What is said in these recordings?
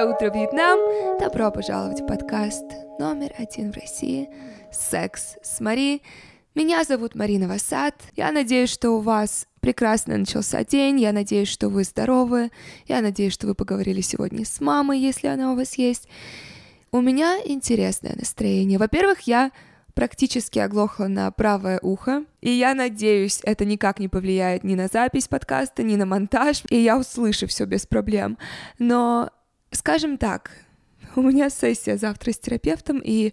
Доброе утро, Вьетнам! Добро пожаловать в подкаст номер один в России «Секс с Мари». Меня зовут Марина Васад. Я надеюсь, что у вас прекрасно начался день. Я надеюсь, что вы здоровы. Я надеюсь, что вы поговорили сегодня с мамой, если она у вас есть. У меня интересное настроение. Во-первых, я практически оглохла на правое ухо, и я надеюсь, это никак не повлияет ни на запись подкаста, ни на монтаж, и я услышу все без проблем. Но, скажем так, у меня сессия завтра с терапевтом, и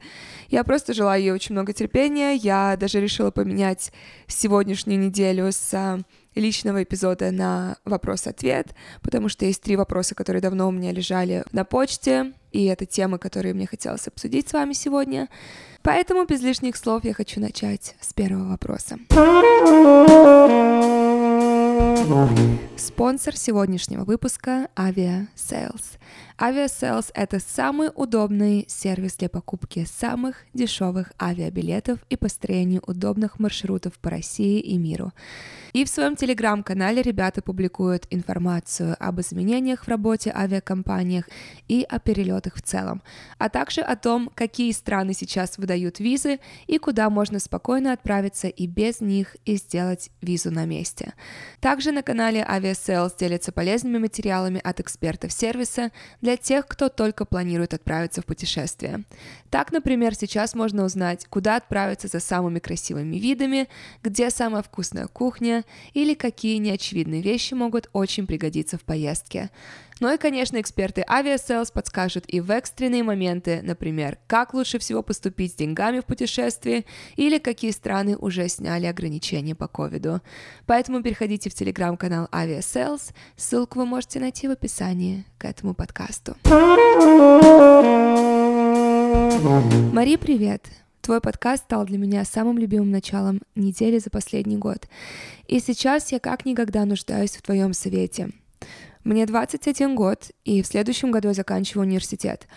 я просто желаю ей очень много терпения. Я даже решила поменять сегодняшнюю неделю с а, личного эпизода на вопрос-ответ, потому что есть три вопроса, которые давно у меня лежали на почте, и это темы, которые мне хотелось обсудить с вами сегодня. Поэтому без лишних слов я хочу начать с первого вопроса. Спонсор сегодняшнего выпуска — Avia Sales. Aviasales — это самый удобный сервис для покупки самых дешевых авиабилетов и построения удобных маршрутов по России и миру. И в своем телеграм-канале ребята публикуют информацию об изменениях в работе авиакомпаниях и о перелетах в целом, а также о том, какие страны сейчас выдают визы и куда можно спокойно отправиться и без них и сделать визу на месте. Также на канале Aviasales делятся полезными материалами от экспертов сервиса для тех, кто только планирует отправиться в путешествие. Так, например, сейчас можно узнать, куда отправиться за самыми красивыми видами, где самая вкусная кухня или какие неочевидные вещи могут очень пригодиться в поездке. Ну и, конечно, эксперты Aviasales подскажут и в экстренные моменты, например, как лучше всего поступить с деньгами в путешествии или какие страны уже сняли ограничения по ковиду. Поэтому переходите в телеграм-канал Aviasales, ссылку вы можете найти в описании к этому подкасту. Мари, привет! Твой подкаст стал для меня самым любимым началом недели за последний год. И сейчас я как никогда нуждаюсь в твоем совете — мне 21 год, и в следующем году я заканчиваю университет.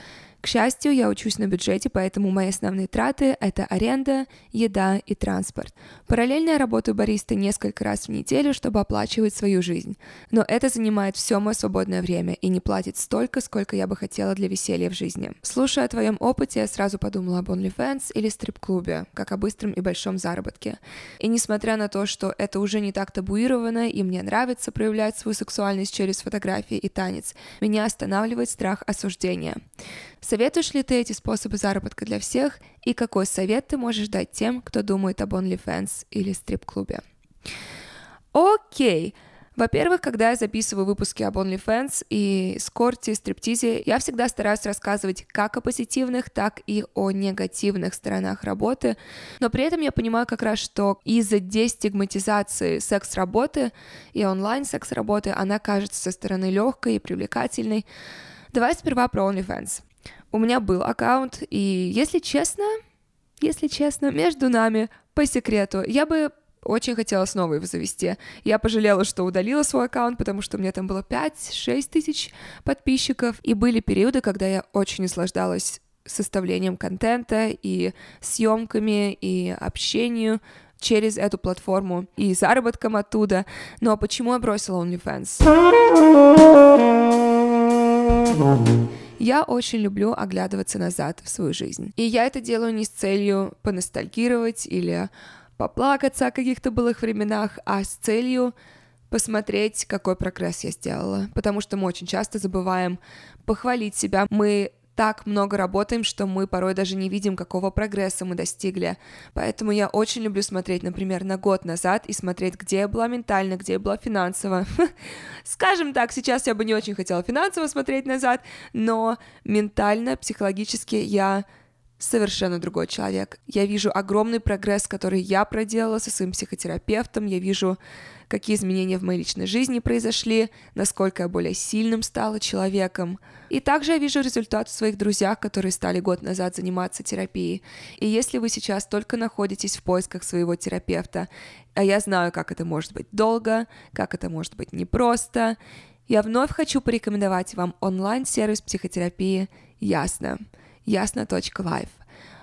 К счастью, я учусь на бюджете, поэтому мои основные траты — это аренда, еда и транспорт. Параллельно я работаю баристой несколько раз в неделю, чтобы оплачивать свою жизнь. Но это занимает все мое свободное время и не платит столько, сколько я бы хотела для веселья в жизни. Слушая о твоем опыте, я сразу подумала об OnlyFans или стрип-клубе, как о быстром и большом заработке. И несмотря на то, что это уже не так табуировано, и мне нравится проявлять свою сексуальность через фотографии и танец, меня останавливает страх осуждения. Советуешь ли ты эти способы заработка для всех, и какой совет ты можешь дать тем, кто думает об OnlyFans или стрип-клубе? Окей, во-первых, когда я записываю выпуски об OnlyFans и скорте, стриптизе, я всегда стараюсь рассказывать как о позитивных, так и о негативных сторонах работы, но при этом я понимаю как раз, что из-за дестигматизации секс-работы и онлайн-секс-работы она кажется со стороны легкой и привлекательной. Давай сперва про OnlyFans. У меня был аккаунт, и если честно, если честно, между нами, по секрету, я бы очень хотела снова его завести. Я пожалела, что удалила свой аккаунт, потому что у меня там было 5-6 тысяч подписчиков, и были периоды, когда я очень наслаждалась составлением контента и съемками и общению через эту платформу и заработком оттуда. Но почему я бросила OnlyFans? Я очень люблю оглядываться назад в свою жизнь. И я это делаю не с целью поностальгировать или поплакаться о каких-то былых временах, а с целью посмотреть, какой прогресс я сделала. Потому что мы очень часто забываем похвалить себя. Мы так много работаем, что мы порой даже не видим, какого прогресса мы достигли. Поэтому я очень люблю смотреть, например, на год назад и смотреть, где я была ментально, где я была финансово. Скажем так, сейчас я бы не очень хотела финансово смотреть назад, но ментально, психологически я совершенно другой человек. Я вижу огромный прогресс, который я проделала со своим психотерапевтом. Я вижу, какие изменения в моей личной жизни произошли, насколько я более сильным стала человеком. И также я вижу результат в своих друзьях, которые стали год назад заниматься терапией. И если вы сейчас только находитесь в поисках своего терапевта, а я знаю, как это может быть долго, как это может быть непросто, я вновь хочу порекомендовать вам онлайн-сервис психотерапии «Ясно» ясно.live.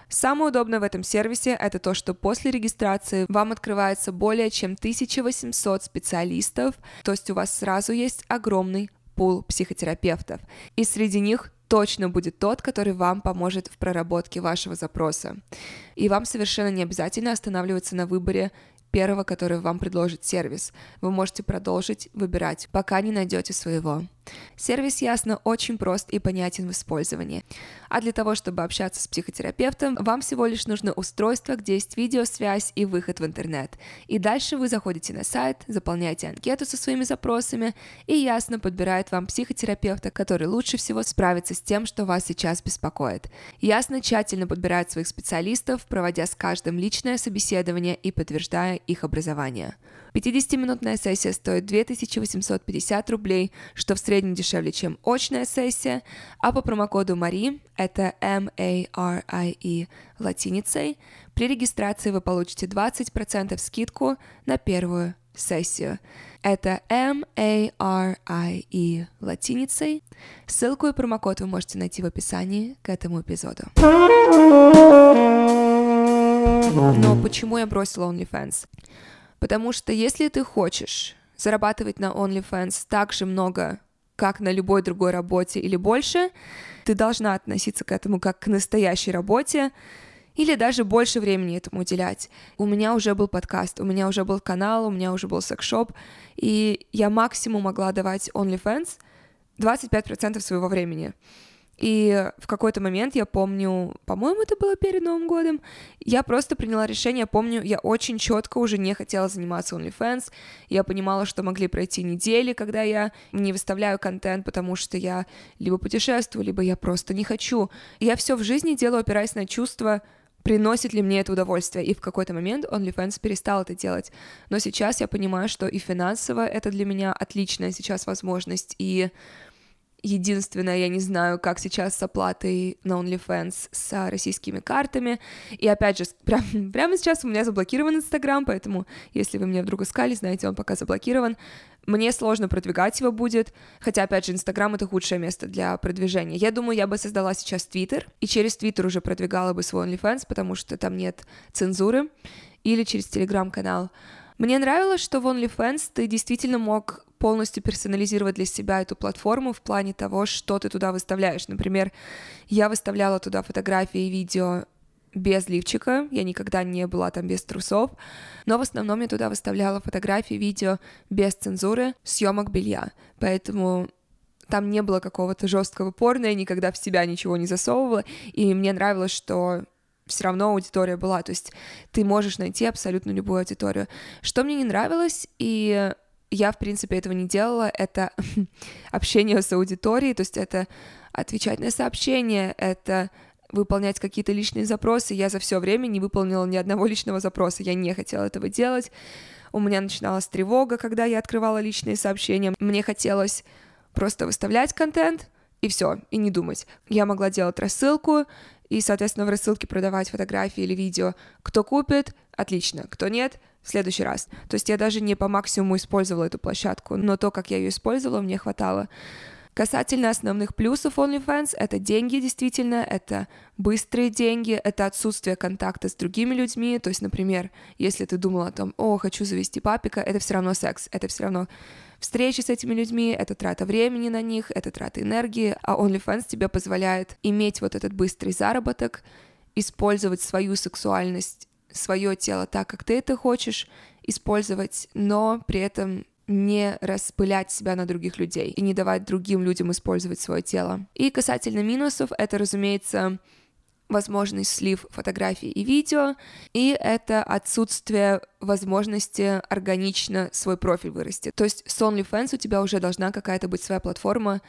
Самое удобное в этом сервисе — это то, что после регистрации вам открывается более чем 1800 специалистов, то есть у вас сразу есть огромный пул психотерапевтов. И среди них точно будет тот, который вам поможет в проработке вашего запроса. И вам совершенно не обязательно останавливаться на выборе первого, который вам предложит сервис. Вы можете продолжить выбирать, пока не найдете своего. Сервис ясно очень прост и понятен в использовании. А для того, чтобы общаться с психотерапевтом, вам всего лишь нужно устройство, где есть видеосвязь и выход в интернет. И дальше вы заходите на сайт, заполняете анкету со своими запросами и ясно подбирает вам психотерапевта, который лучше всего справится с тем, что вас сейчас беспокоит. Ясно тщательно подбирает своих специалистов, проводя с каждым личное собеседование и подтверждая их образование. 50-минутная сессия стоит 2850 рублей, что в среднем дешевле, чем очная сессия, а по промокоду Мари, это M-A-R-I-E латиницей, при регистрации вы получите 20% скидку на первую сессию. Это M-A-R-I-E латиницей. Ссылку и промокод вы можете найти в описании к этому эпизоду. Но почему я бросила OnlyFans? Потому что если ты хочешь зарабатывать на OnlyFans так же много, как на любой другой работе или больше, ты должна относиться к этому как к настоящей работе, или даже больше времени этому уделять. У меня уже был подкаст, у меня уже был канал, у меня уже был секс-шоп, и я максимум могла давать OnlyFans 25% своего времени. И в какой-то момент, я помню, по-моему, это было перед Новым годом, я просто приняла решение, помню, я очень четко уже не хотела заниматься OnlyFans, я понимала, что могли пройти недели, когда я не выставляю контент, потому что я либо путешествую, либо я просто не хочу. Я все в жизни делаю, опираясь на чувства, приносит ли мне это удовольствие. И в какой-то момент OnlyFans перестал это делать. Но сейчас я понимаю, что и финансово это для меня отличная сейчас возможность, и Единственное, я не знаю, как сейчас с оплатой на OnlyFans с российскими картами. И опять же, прям, прямо сейчас у меня заблокирован Инстаграм, поэтому если вы меня вдруг искали, знаете, он пока заблокирован. Мне сложно продвигать его будет, хотя, опять же, Инстаграм — это худшее место для продвижения. Я думаю, я бы создала сейчас Твиттер, и через Твиттер уже продвигала бы свой OnlyFans, потому что там нет цензуры, или через Телеграм-канал. Мне нравилось, что в OnlyFans ты действительно мог полностью персонализировать для себя эту платформу в плане того, что ты туда выставляешь. Например, я выставляла туда фотографии и видео без лифчика, я никогда не была там без трусов, но в основном я туда выставляла фотографии, видео без цензуры, съемок белья, поэтому там не было какого-то жесткого порно, я никогда в себя ничего не засовывала, и мне нравилось, что все равно аудитория была, то есть ты можешь найти абсолютно любую аудиторию. Что мне не нравилось, и я, в принципе, этого не делала, это общение с аудиторией, то есть это отвечать на сообщения, это выполнять какие-то личные запросы. Я за все время не выполнила ни одного личного запроса, я не хотела этого делать. У меня начиналась тревога, когда я открывала личные сообщения. Мне хотелось просто выставлять контент, и все, и не думать. Я могла делать рассылку, и, соответственно, в рассылке продавать фотографии или видео. Кто купит, отлично, кто нет, в следующий раз. То есть я даже не по максимуму использовала эту площадку, но то, как я ее использовала, мне хватало. Касательно основных плюсов OnlyFans, это деньги действительно, это быстрые деньги, это отсутствие контакта с другими людьми. То есть, например, если ты думал о том, о, хочу завести папика, это все равно секс, это все равно встречи с этими людьми, это трата времени на них, это трата энергии, а OnlyFans тебе позволяет иметь вот этот быстрый заработок, использовать свою сексуальность свое тело так, как ты это хочешь использовать, но при этом не распылять себя на других людей и не давать другим людям использовать свое тело. И касательно минусов, это, разумеется, возможный слив фотографий и видео, и это отсутствие возможности органично свой профиль вырасти. То есть с OnlyFans у тебя уже должна какая-то быть своя платформа,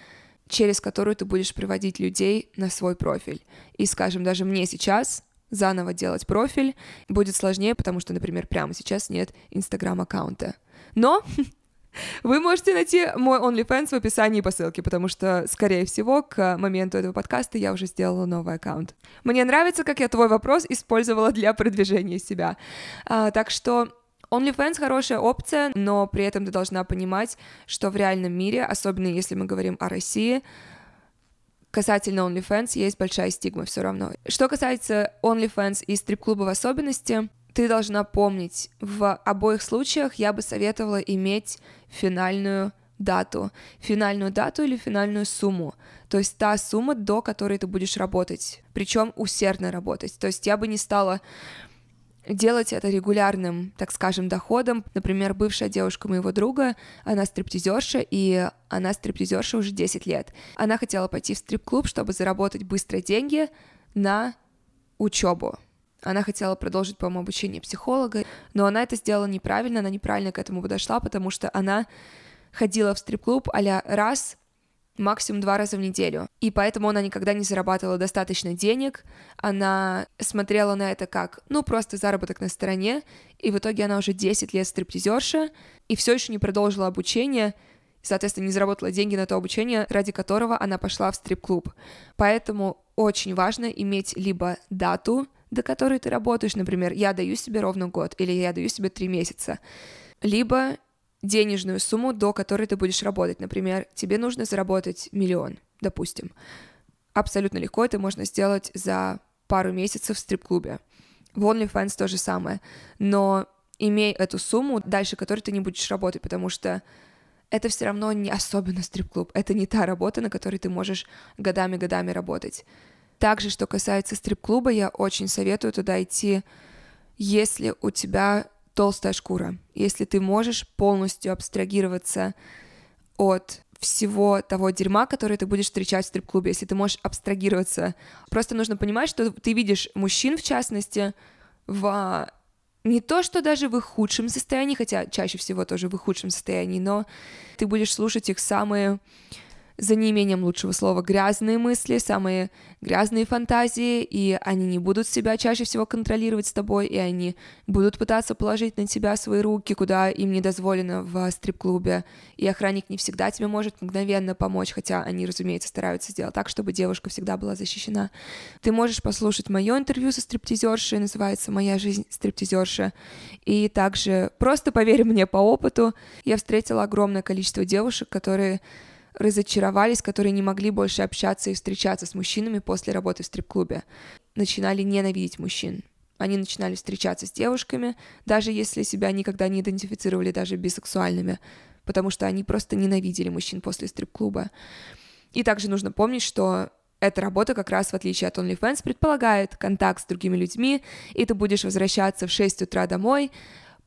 через которую ты будешь приводить людей на свой профиль. И, скажем, даже мне сейчас заново делать профиль будет сложнее, потому что, например, прямо сейчас нет инстаграм-аккаунта. Но вы можете найти мой OnlyFans в описании по ссылке, потому что, скорее всего, к моменту этого подкаста я уже сделала новый аккаунт. Мне нравится, как я твой вопрос использовала для продвижения себя. А, так что OnlyFans хорошая опция, но при этом ты должна понимать, что в реальном мире, особенно если мы говорим о России, касательно OnlyFans есть большая стигма все равно. Что касается OnlyFans и стрип-клуба в особенности, ты должна помнить, в обоих случаях я бы советовала иметь финальную дату, финальную дату или финальную сумму. То есть та сумма, до которой ты будешь работать, причем усердно работать. То есть я бы не стала делать это регулярным, так скажем, доходом. Например, бывшая девушка моего друга, она стриптизерша, и она стриптизерша уже 10 лет. Она хотела пойти в стрип-клуб, чтобы заработать быстро деньги на учебу. Она хотела продолжить, по-моему, обучение психолога, но она это сделала неправильно, она неправильно к этому подошла, потому что она ходила в стрип-клуб а раз максимум два раза в неделю. И поэтому она никогда не зарабатывала достаточно денег. Она смотрела на это как, ну, просто заработок на стороне. И в итоге она уже 10 лет стриптизерша и все еще не продолжила обучение, соответственно, не заработала деньги на то обучение, ради которого она пошла в стрип-клуб. Поэтому очень важно иметь либо дату, до которой ты работаешь, например, я даю себе ровно год или я даю себе три месяца, либо денежную сумму, до которой ты будешь работать. Например, тебе нужно заработать миллион, допустим. Абсолютно легко это можно сделать за пару месяцев в стрип-клубе. В OnlyFans то же самое. Но имей эту сумму, дальше которой ты не будешь работать, потому что это все равно не особенно стрип-клуб. Это не та работа, на которой ты можешь годами-годами работать. Также, что касается стрип-клуба, я очень советую туда идти, если у тебя толстая шкура. Если ты можешь полностью абстрагироваться от всего того дерьма, которое ты будешь встречать в стрип-клубе, если ты можешь абстрагироваться. Просто нужно понимать, что ты видишь мужчин, в частности, в не то, что даже в их худшем состоянии, хотя чаще всего тоже в их худшем состоянии, но ты будешь слушать их самые за неимением лучшего слова, грязные мысли, самые грязные фантазии, и они не будут себя чаще всего контролировать с тобой, и они будут пытаться положить на тебя свои руки, куда им не дозволено в стрип-клубе, и охранник не всегда тебе может мгновенно помочь, хотя они, разумеется, стараются сделать так, чтобы девушка всегда была защищена. Ты можешь послушать мое интервью со стриптизершей, называется «Моя жизнь стриптизерша», и также просто поверь мне по опыту, я встретила огромное количество девушек, которые разочаровались, которые не могли больше общаться и встречаться с мужчинами после работы в стрип-клубе. Начинали ненавидеть мужчин. Они начинали встречаться с девушками, даже если себя никогда не идентифицировали даже бисексуальными, потому что они просто ненавидели мужчин после стрип-клуба. И также нужно помнить, что эта работа как раз, в отличие от OnlyFans, предполагает контакт с другими людьми, и ты будешь возвращаться в 6 утра домой,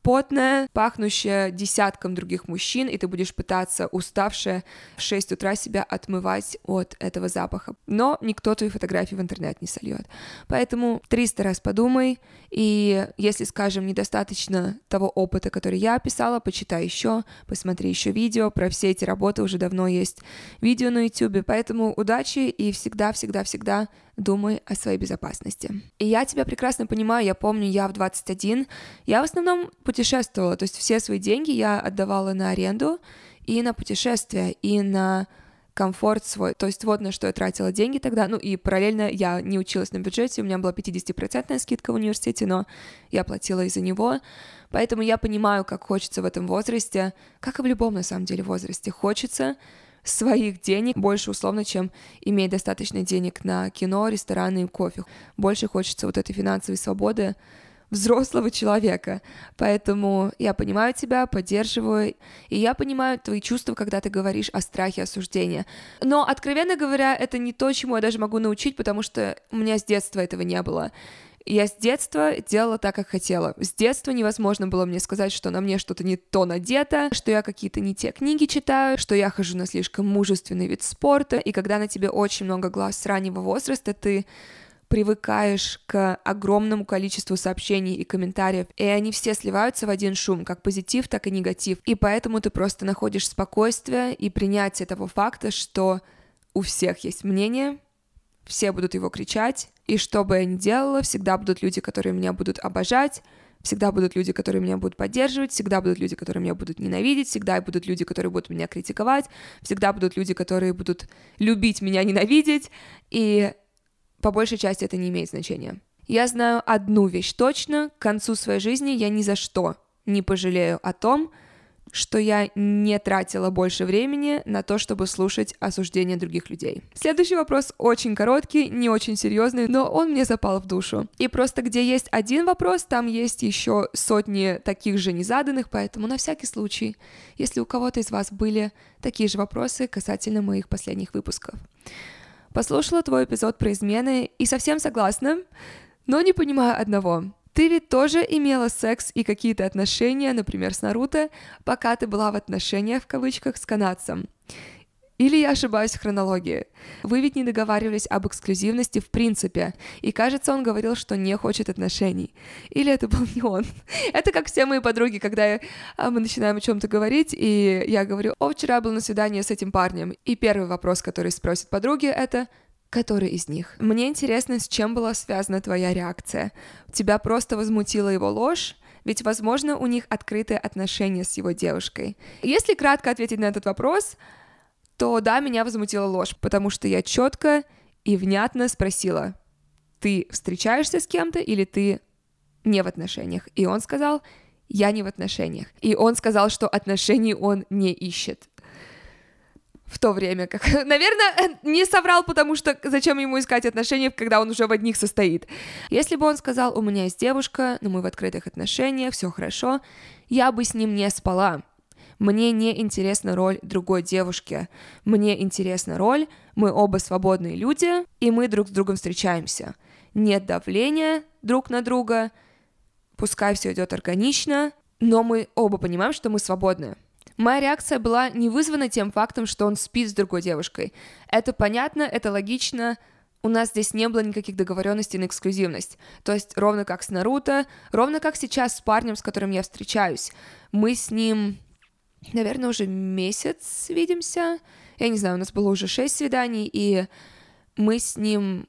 потная, пахнущая десятком других мужчин, и ты будешь пытаться, уставшая, в 6 утра себя отмывать от этого запаха. Но никто твои фотографии в интернет не сольет. Поэтому 300 раз подумай, и если, скажем, недостаточно того опыта, который я описала, почитай еще, посмотри еще видео, про все эти работы уже давно есть видео на YouTube, поэтому удачи и всегда-всегда-всегда думай о своей безопасности. И я тебя прекрасно понимаю, я помню, я в 21, я в основном путешествовала, то есть все свои деньги я отдавала на аренду и на путешествия, и на комфорт свой. То есть вот на что я тратила деньги тогда. Ну и параллельно я не училась на бюджете, у меня была 50% скидка в университете, но я платила из-за него. Поэтому я понимаю, как хочется в этом возрасте, как и в любом на самом деле возрасте, хочется своих денег больше условно, чем иметь достаточно денег на кино, рестораны и кофе. Больше хочется вот этой финансовой свободы взрослого человека. Поэтому я понимаю тебя, поддерживаю, и я понимаю твои чувства, когда ты говоришь о страхе осуждения. Но, откровенно говоря, это не то, чему я даже могу научить, потому что у меня с детства этого не было. Я с детства делала так, как хотела. С детства невозможно было мне сказать, что на мне что-то не то надето, что я какие-то не те книги читаю, что я хожу на слишком мужественный вид спорта. И когда на тебе очень много глаз с раннего возраста, ты привыкаешь к огромному количеству сообщений и комментариев, и они все сливаются в один шум, как позитив, так и негатив. И поэтому ты просто находишь спокойствие и принятие того факта, что у всех есть мнение, все будут его кричать, и что бы я ни делала, всегда будут люди, которые меня будут обожать, всегда будут люди, которые меня будут поддерживать, всегда будут люди, которые меня будут ненавидеть, всегда будут люди, которые будут меня критиковать, всегда будут люди, которые будут любить меня, ненавидеть, и по большей части это не имеет значения. Я знаю одну вещь точно, к концу своей жизни я ни за что не пожалею о том, что я не тратила больше времени на то, чтобы слушать осуждения других людей. Следующий вопрос очень короткий, не очень серьезный, но он мне запал в душу. И просто где есть один вопрос, там есть еще сотни таких же незаданных, поэтому на всякий случай, если у кого-то из вас были такие же вопросы касательно моих последних выпусков. Послушала твой эпизод про измены и совсем согласна, но не понимаю одного. Ты ведь тоже имела секс и какие-то отношения, например, с Наруто, пока ты была в отношениях в кавычках с канадцем. Или я ошибаюсь в хронологии? Вы ведь не договаривались об эксклюзивности в принципе, и кажется, он говорил, что не хочет отношений. Или это был не он? Это как все мои подруги, когда а, мы начинаем о чем-то говорить, и я говорю, о, вчера был на свидании с этим парнем. И первый вопрос, который спросит подруги, это который из них. Мне интересно, с чем была связана твоя реакция. Тебя просто возмутила его ложь? Ведь, возможно, у них открытые отношения с его девушкой. Если кратко ответить на этот вопрос, то да, меня возмутила ложь, потому что я четко и внятно спросила, ты встречаешься с кем-то или ты не в отношениях? И он сказал, я не в отношениях. И он сказал, что отношений он не ищет в то время, как, наверное, не соврал, потому что зачем ему искать отношения, когда он уже в одних состоит. Если бы он сказал, у меня есть девушка, но мы в открытых отношениях, все хорошо, я бы с ним не спала. Мне не интересна роль другой девушки. Мне интересна роль, мы оба свободные люди, и мы друг с другом встречаемся. Нет давления друг на друга, пускай все идет органично, но мы оба понимаем, что мы свободны. Моя реакция была не вызвана тем фактом, что он спит с другой девушкой. Это понятно, это логично, у нас здесь не было никаких договоренностей на эксклюзивность. То есть ровно как с Наруто, ровно как сейчас с парнем, с которым я встречаюсь. Мы с ним, наверное, уже месяц видимся. Я не знаю, у нас было уже шесть свиданий, и мы с ним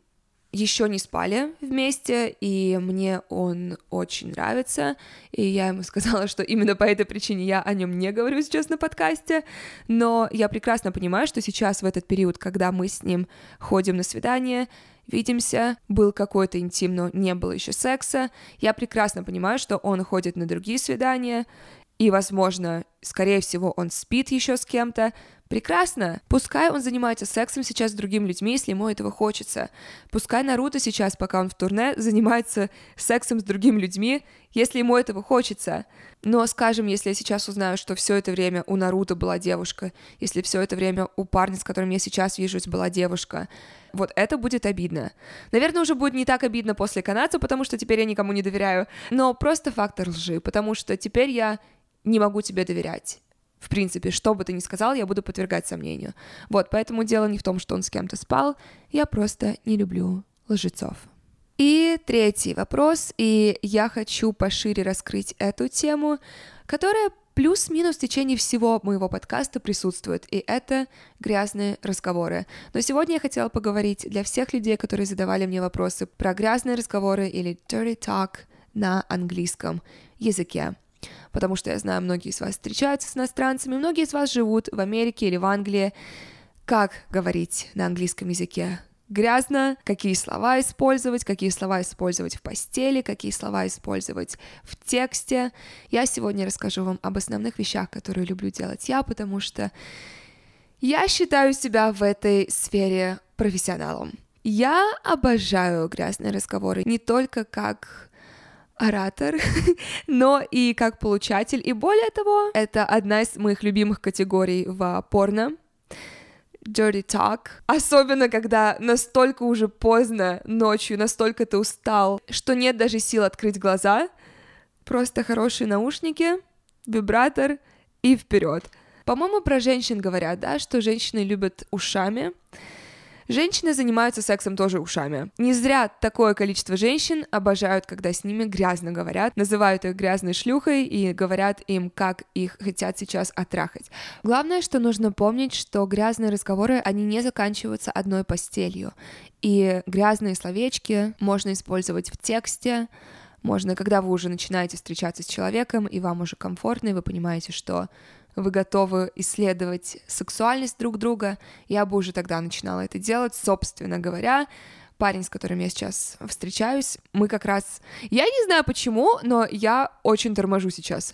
еще не спали вместе, и мне он очень нравится, и я ему сказала, что именно по этой причине я о нем не говорю сейчас на подкасте, но я прекрасно понимаю, что сейчас в этот период, когда мы с ним ходим на свидание, видимся, был какой-то интим, но не было еще секса, я прекрасно понимаю, что он ходит на другие свидания, и, возможно, скорее всего, он спит еще с кем-то, Прекрасно. Пускай он занимается сексом сейчас с другими людьми, если ему этого хочется. Пускай Наруто сейчас, пока он в турне, занимается сексом с другими людьми, если ему этого хочется. Но, скажем, если я сейчас узнаю, что все это время у Наруто была девушка, если все это время у парня, с которым я сейчас вижусь, была девушка, вот это будет обидно. Наверное, уже будет не так обидно после канадца, потому что теперь я никому не доверяю, но просто фактор лжи, потому что теперь я не могу тебе доверять в принципе, что бы ты ни сказал, я буду подвергать сомнению. Вот, поэтому дело не в том, что он с кем-то спал, я просто не люблю лжецов. И третий вопрос, и я хочу пошире раскрыть эту тему, которая плюс-минус в течение всего моего подкаста присутствует, и это грязные разговоры. Но сегодня я хотела поговорить для всех людей, которые задавали мне вопросы про грязные разговоры или dirty talk на английском языке потому что я знаю, многие из вас встречаются с иностранцами, многие из вас живут в Америке или в Англии. Как говорить на английском языке? грязно, какие слова использовать, какие слова использовать в постели, какие слова использовать в тексте. Я сегодня расскажу вам об основных вещах, которые люблю делать я, потому что я считаю себя в этой сфере профессионалом. Я обожаю грязные разговоры не только как оратор, но и как получатель. И более того, это одна из моих любимых категорий в порно. Dirty talk. Особенно, когда настолько уже поздно ночью, настолько ты устал, что нет даже сил открыть глаза. Просто хорошие наушники, вибратор и вперед. По-моему, про женщин говорят, да, что женщины любят ушами. Женщины занимаются сексом тоже ушами. Не зря такое количество женщин обожают, когда с ними грязно говорят, называют их грязной шлюхой и говорят им, как их хотят сейчас оттрахать. Главное, что нужно помнить, что грязные разговоры, они не заканчиваются одной постелью. И грязные словечки можно использовать в тексте, можно, когда вы уже начинаете встречаться с человеком, и вам уже комфортно, и вы понимаете, что вы готовы исследовать сексуальность друг друга, я бы уже тогда начинала это делать, собственно говоря. Парень, с которым я сейчас встречаюсь, мы как раз... Я не знаю почему, но я очень торможу сейчас.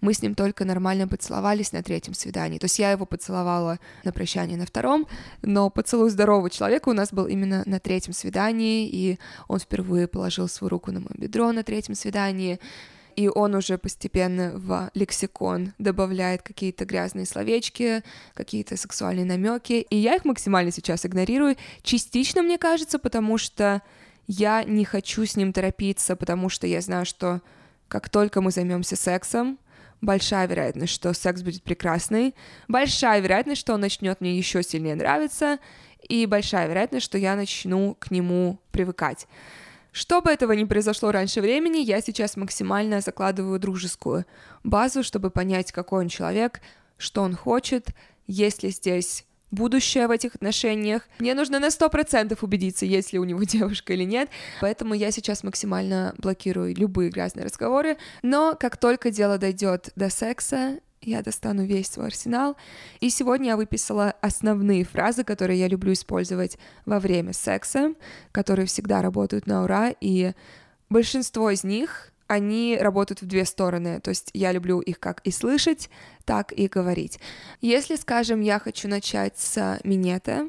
мы с ним только нормально поцеловались на третьем свидании. То есть я его поцеловала на прощание на втором, но поцелуй здорового человека у нас был именно на третьем свидании, и он впервые положил свою руку на мое бедро на третьем свидании, и он уже постепенно в лексикон добавляет какие-то грязные словечки, какие-то сексуальные намеки, и я их максимально сейчас игнорирую. Частично, мне кажется, потому что я не хочу с ним торопиться, потому что я знаю, что как только мы займемся сексом, большая вероятность, что секс будет прекрасный, большая вероятность, что он начнет мне еще сильнее нравиться, и большая вероятность, что я начну к нему привыкать. Чтобы этого не произошло раньше времени, я сейчас максимально закладываю дружескую базу, чтобы понять, какой он человек, что он хочет, есть ли здесь будущее в этих отношениях. Мне нужно на сто процентов убедиться, есть ли у него девушка или нет. Поэтому я сейчас максимально блокирую любые грязные разговоры. Но как только дело дойдет до секса, я достану весь свой арсенал. И сегодня я выписала основные фразы, которые я люблю использовать во время секса, которые всегда работают на ура, и большинство из них они работают в две стороны. То есть я люблю их как и слышать, так и говорить. Если, скажем, я хочу начать с минета,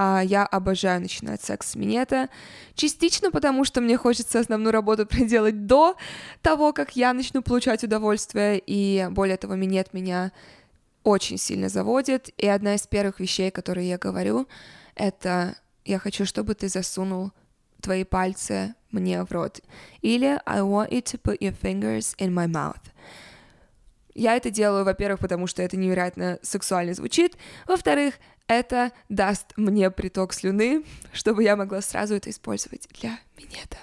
а я обожаю начинать секс с минета, частично потому, что мне хочется основную работу проделать до того, как я начну получать удовольствие, и более того, минет меня очень сильно заводит, и одна из первых вещей, которые я говорю, это я хочу, чтобы ты засунул твои пальцы мне в рот. Или I want you to put your fingers in my mouth. Я это делаю, во-первых, потому что это невероятно сексуально звучит, во-вторых, это даст мне приток слюны, чтобы я могла сразу это использовать для минета.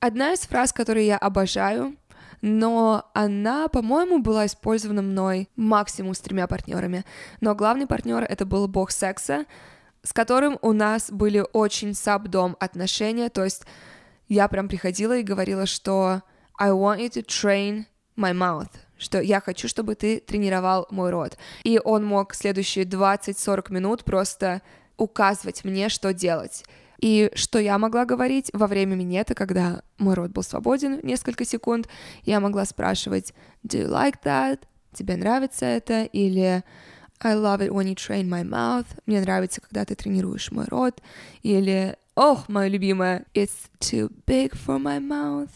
Одна из фраз, которую я обожаю, но она, по-моему, была использована мной максимум с тремя партнерами. Но главный партнер это был бог секса, с которым у нас были очень сабдом отношения, то есть я прям приходила и говорила, что I want you to train my mouth, что я хочу, чтобы ты тренировал мой рот. И он мог следующие 20-40 минут просто указывать мне, что делать. И что я могла говорить во время минета, когда мой рот был свободен несколько секунд, я могла спрашивать «Do you like that?» «Тебе нравится это?» или I love it when you train my mouth. Мне нравится, когда ты тренируешь мой рот. Или, ох, мое любимое, it's too big for my mouth.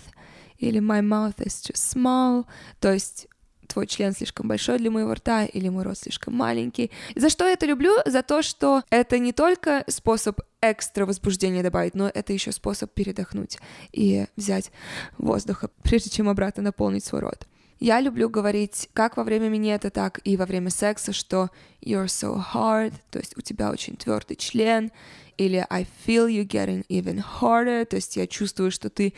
Или my mouth is too small. То есть твой член слишком большой для моего рта или мой рот слишком маленький. За что я это люблю? За то, что это не только способ экстра возбуждения добавить, но это еще способ передохнуть и взять воздуха, прежде чем обратно наполнить свой рот. Я люблю говорить как во время минета, так и во время секса, что you're so hard, то есть у тебя очень твердый член, или I feel you getting even harder, то есть я чувствую, что ты,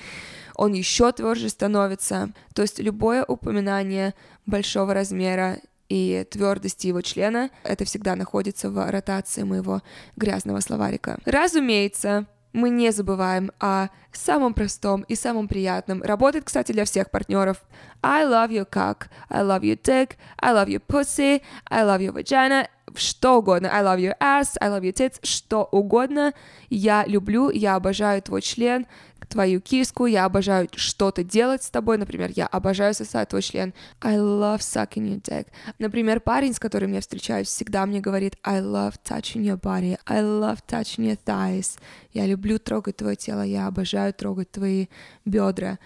он еще тверже становится. То есть любое упоминание большого размера и твердости его члена, это всегда находится в ротации моего грязного словарика. Разумеется, мы не забываем о самом простом и самом приятном. Работает, кстати, для всех партнеров. I love your cock, I love your dick, I love your pussy, I love your vagina, что угодно. I love your ass, I love your tits, что угодно. Я люблю, я обожаю твой член, твою киску, я обожаю что-то делать с тобой, например, я обожаю сосать твой член. I love sucking your dick. Например, парень, с которым я встречаюсь, всегда мне говорит I love touching your body, I love touching your thighs. Я люблю трогать твое тело, я обожаю трогать твои бедра.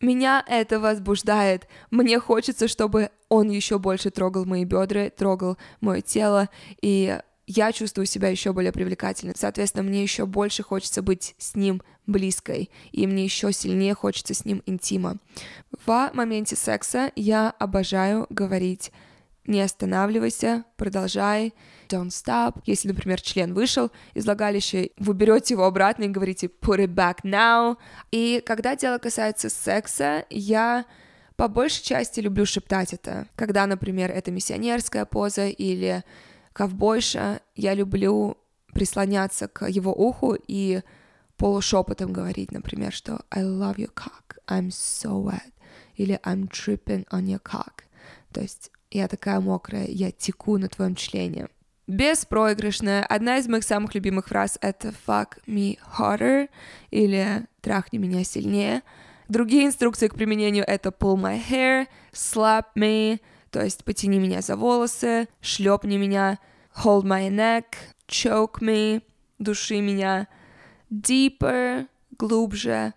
Меня это возбуждает. Мне хочется, чтобы он еще больше трогал мои бедра, трогал мое тело, и я чувствую себя еще более привлекательной. Соответственно, мне еще больше хочется быть с ним близкой, и мне еще сильнее хочется с ним интима. В моменте секса я обожаю говорить не останавливайся, продолжай, don't stop. Если, например, член вышел из влагалища, вы берете его обратно и говорите put it back now. И когда дело касается секса, я по большей части люблю шептать это. Когда, например, это миссионерская поза или ковбойша, я люблю прислоняться к его уху и полушепотом говорить, например, что I love your cock, I'm so wet, или I'm tripping on your cock. То есть я такая мокрая, я теку на твоем члене. Беспроигрышная. Одна из моих самых любимых фраз — это «fuck me harder» или «трахни меня сильнее». Другие инструкции к применению — это pull my hair, slap me, то есть потяни меня за волосы, шлепни меня, hold my neck, choke me, души меня, deeper, глубже.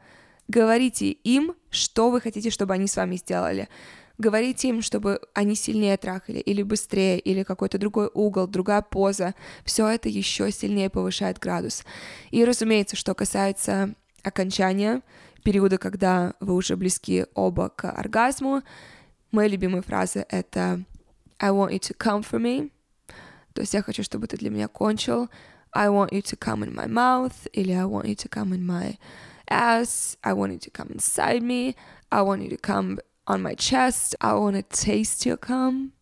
Говорите им, что вы хотите, чтобы они с вами сделали. Говорите им, чтобы они сильнее трахали, или быстрее, или какой-то другой угол, другая поза. Все это еще сильнее повышает градус. И, разумеется, что касается окончания, периода, когда вы уже близки оба к оргазму, мои любимые фразы — это «I want you to come for me», то есть я хочу, чтобы ты для меня кончил, I want you to come in my mouth, или I want you to come in my ass, I want you to come inside me, I want you to come on my chest, I want to taste your cum.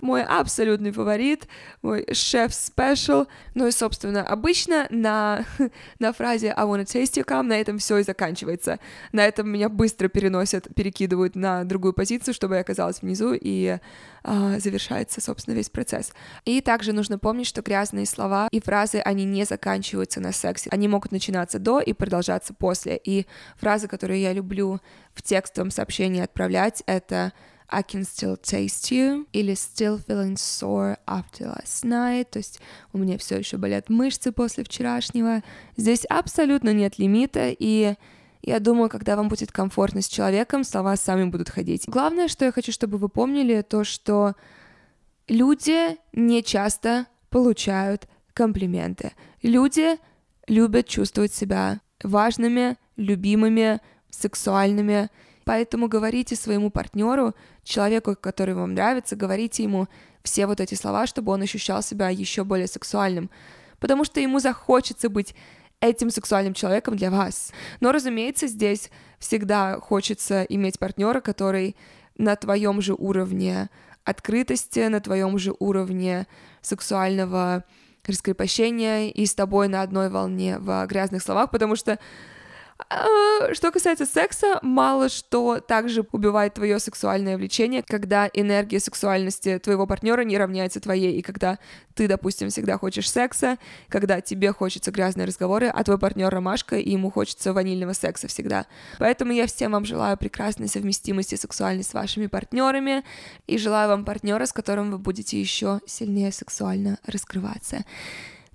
Мой абсолютный фаворит, мой шеф-спешл. Ну и, собственно, обычно на, на фразе I wanna taste your cum на этом все и заканчивается. На этом меня быстро переносят, перекидывают на другую позицию, чтобы я оказалась внизу, и э, завершается, собственно, весь процесс. И также нужно помнить, что грязные слова и фразы, они не заканчиваются на сексе. Они могут начинаться до и продолжаться после. И фразы, которые я люблю в текстовом сообщении отправлять, это I can still taste you, или still feeling sore after last night, то есть у меня все еще болят мышцы после вчерашнего. Здесь абсолютно нет лимита, и я думаю, когда вам будет комфортно с человеком, слова сами будут ходить. Главное, что я хочу, чтобы вы помнили, то, что люди не часто получают комплименты. Люди любят чувствовать себя важными, любимыми, сексуальными, Поэтому говорите своему партнеру, человеку, который вам нравится, говорите ему все вот эти слова, чтобы он ощущал себя еще более сексуальным. Потому что ему захочется быть этим сексуальным человеком для вас. Но, разумеется, здесь всегда хочется иметь партнера, который на твоем же уровне открытости, на твоем же уровне сексуального раскрепощения и с тобой на одной волне в грязных словах, потому что что касается секса, мало что также убивает твое сексуальное влечение, когда энергия сексуальности твоего партнера не равняется твоей, и когда ты, допустим, всегда хочешь секса, когда тебе хочется грязные разговоры, а твой партнер ромашка, и ему хочется ванильного секса всегда. Поэтому я всем вам желаю прекрасной совместимости сексуальной с вашими партнерами, и желаю вам партнера, с которым вы будете еще сильнее сексуально раскрываться.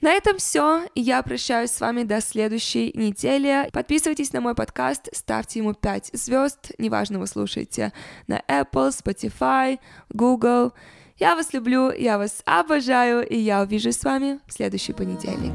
На этом все. Я прощаюсь с вами до следующей недели. Подписывайтесь на мой подкаст, ставьте ему 5 звезд. Неважно, вы слушаете на Apple, Spotify, Google. Я вас люблю, я вас обожаю, и я увижусь с вами в следующий понедельник.